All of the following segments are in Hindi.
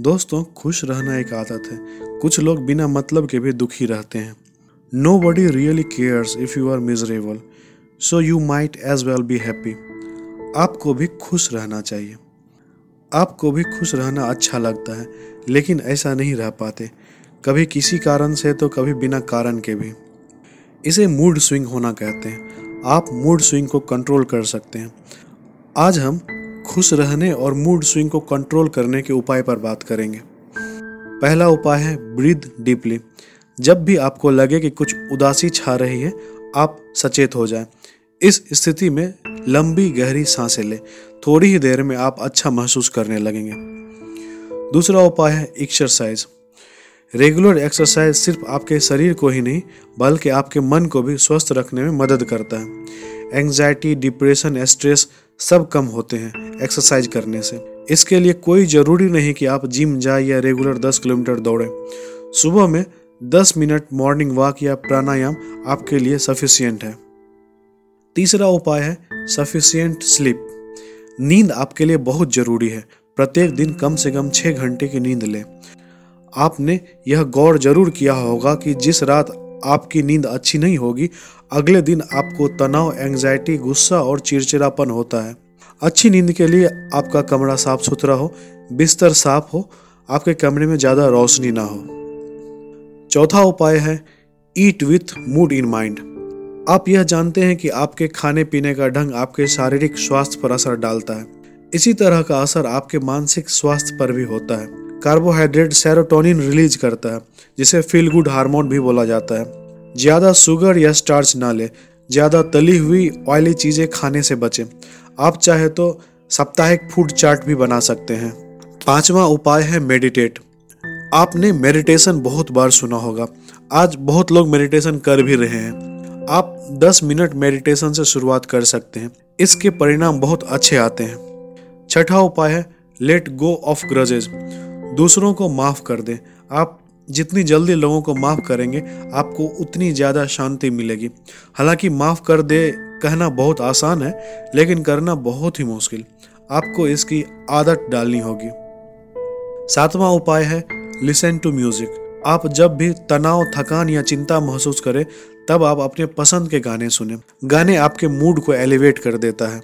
दोस्तों, खुश रहना एक आदत है। कुछ लोग बिना मतलब के भी दुखी रहते हैं। Nobody really cares if you are miserable so you might as well be happy आपको भी खुश रहना चाहिए। आपको भी खुश रहना अच्छा लगता है, लेकिन ऐसा नहीं रह पाते। कभी किसी कारण से तो कभी बिना कारण के भी। इसे मूड स्विंग होना कहते हैं। आप मूड स्विंग को कंट्रोल कर सकते हैं। आज हम खुश रहने और मूड स्विंग को कंट्रोल करने के उपाय पर बात करेंगे। पहला उपाय है ब्रीद डीपली जब भी आपको लगे कि कुछ उदासी छा रही है, आप सचेत हो जाएँ। इस स्थिति में लंबी गहरी साँसें लें। थोड़ी ही देर में आप अच्छा महसूस करने लगेंगे। दूसरा उपाय है एक्सरसाइज रेगुलर एक्सरसाइज सिर्फ़ आपके शरीर को ही नहीं, बल्कि आपके मन को भी स्वस्थ रखने में मदद करता है। एंग्जाइटी डिप्रेशन स्ट्रेस सब कम होते हैं एक्सरसाइज करने से। इसके लिए कोई ज़रूरी नहीं कि आप जिम जाए या रेगुलर 10 किलोमीटर दौड़ें। सुबह में 10 मिनट मॉर्निंग वॉक या प्राणायाम आपके लिए सफिशियंट है। तीसरा उपाय है सफिशियंट स्लीप नींद आपके लिए बहुत ज़रूरी है। प्रत्येक दिन कम से कम छः घंटे की नींद लें। आपने यह गौर ज़रूर किया होगा कि जिस रात आपकी नींद अच्छी नहीं होगी, अगले दिन आपको तनाव एंजाइटी गुस्सा और चिड़चिड़ापन होता है। अच्छी नींद के लिए आपका कमरा साफ़ सुथरा हो, बिस्तर साफ़ हो, आपके कमरे में ज़्यादा रोशनी ना हो। चौथा उपाय है eat with mood in mind आप यह जानते हैं कि आपके खाने पीने का ढंग आपके शारीरिक स्वास्थ्य पर असर डालता है। इसी तरह का असर आपके मानसिक स्वास्थ्य पर भी होता है। कार्बोहाइड्रेट सेरोटोनिन रिलीज़ करता है, जिसे फील गुड हार्मोन भी बोला जाता है। ज़्यादा शुगर या स्टार्च ना ले, ज़्यादा तली हुई ऑयली चीज़ें खाने से बचें। आप चाहे तो साप्ताहिक फ़ूड चार्ट भी बना सकते हैं। पांचवा उपाय है मेडिटेट आपने मेडिटेशन बहुत बार सुना होगा। आज बहुत लोग मेडिटेशन कर भी रहे हैं। आप 10 मिनट मेडिटेशन से शुरुआत कर सकते हैं। इसके परिणाम बहुत अच्छे आते हैं। छठा उपाय है लेट गो ऑफ़ ग्रजेज दूसरों को माफ़ कर दें। आप जितनी जल्दी लोगों को माफ़ करेंगे, आपको उतनी ज़्यादा शांति मिलेगी। हालाँकि माफ़ कर दे कहना बहुत आसान है, लेकिन करना बहुत ही मुश्किल। आपको इसकी आदत डालनी होगी। सातवां उपाय है लिसन टू म्यूज़िक आप जब भी तनाव, थकान या चिंता महसूस करें, तब आप अपने पसंद के गाने सुने। गाने आपके मूड को एलिवेट कर देता है।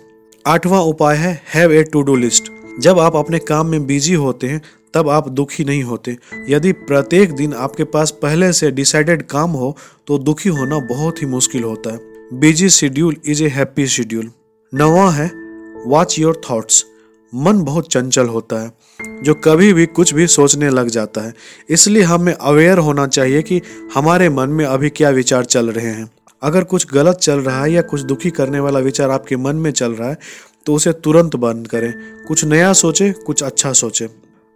आठवां उपाय है have a to do list जब आप अपने काम में बिज़ी होते हैं, तब आप दुखी नहीं होते। यदि प्रत्येक दिन आपके पास पहले से डिसाइडेड काम हो तो दुखी होना बहुत ही मुश्किल होता है। Busy schedule is a happy schedule. नवा है वॉच योर थॉट्स मन बहुत चंचल होता है, जो कभी भी कुछ भी सोचने लग जाता है। इसलिए हमें अवेयर होना चाहिए कि हमारे मन में अभी क्या विचार चल रहे हैं। अगर कुछ गलत चल रहा है या कुछ दुखी करने वाला विचार आपके मन में चल रहा है तो उसे तुरंत बंद करें। कुछ नया सोचें, कुछ अच्छा सोचें।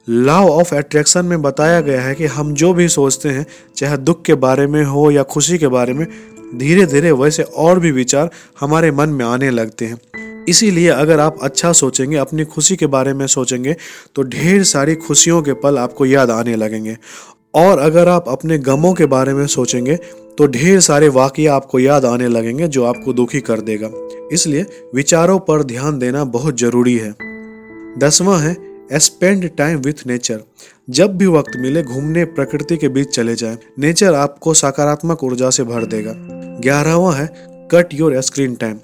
लॉ ऑफ़ अट्रैक्शन में बताया गया है कि हम जो भी सोचते हैं, चाहे दुख के बारे में हो या खुशी के बारे में धीरे धीरे वैसे और भी विचार हमारे मन में आने लगते हैं। इसीलिए अगर आप अच्छा सोचेंगे, अपनी खुशी के बारे में सोचेंगे तो ढेर सारी खुशियों के पल आपको याद आने लगेंगे। और अगर आप अपने गमों के बारे में सोचेंगे तो ढेर सारे वाक्य आपको याद आने लगेंगे, जो आपको दुखी कर देगा। इसलिए विचारों पर ध्यान देना बहुत ज़रूरी है। दसवां है स्पेंड टाइम विथ नेचर जब भी वक्त मिले, घूमने, प्रकृति के बीच चले जाएँ। नेचर आपको सकारात्मक ऊर्जा से भर देगा। ग्यारहवा है cut your screen time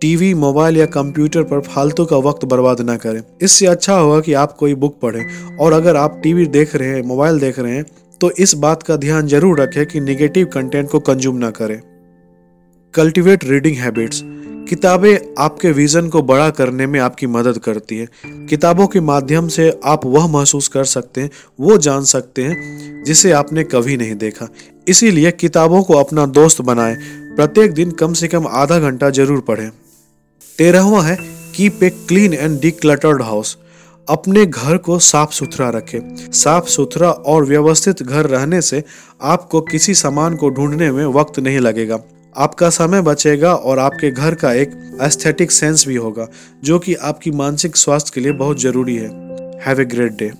TV mobile या कंप्यूटर पर फालतू का वक्त बर्बाद ना करें। इससे अच्छा होगा कि आप कोई बुक पढ़ें। और अगर आप टीवी देख रहे हैं मोबाइल देख रहे हैं तो इस बात का ध्यान ज़रूर रखें कि निगेटिव कंटेंट को कंज्यूम ना करें। कल्टिवेट रीडिंग हैबिट्स किताबें आपके विजन को बड़ा करने में आपकी मदद करती है। किताबों के माध्यम से आप वह महसूस कर सकते हैं, वो जान सकते हैं, जिसे आपने कभी नहीं देखा। इसीलिए किताबों को अपना दोस्त बनाएँ। प्रत्येक दिन कम से कम आधा घंटा ज़रूर पढ़ें। तेरहवा है keep a clean and decluttered house अपने घर को साफ़ सुथरा रखें। साफ़ सुथरा और व्यवस्थित घर रहने से आपको किसी सामान को ढूँढने में वक्त नहीं लगेगा। आपका समय बचेगा और आपके घर का एक एस्थेटिक सेंस भी होगा, जो कि आपकी मानसिक स्वास्थ्य के लिए बहुत ज़रूरी है। Have a great day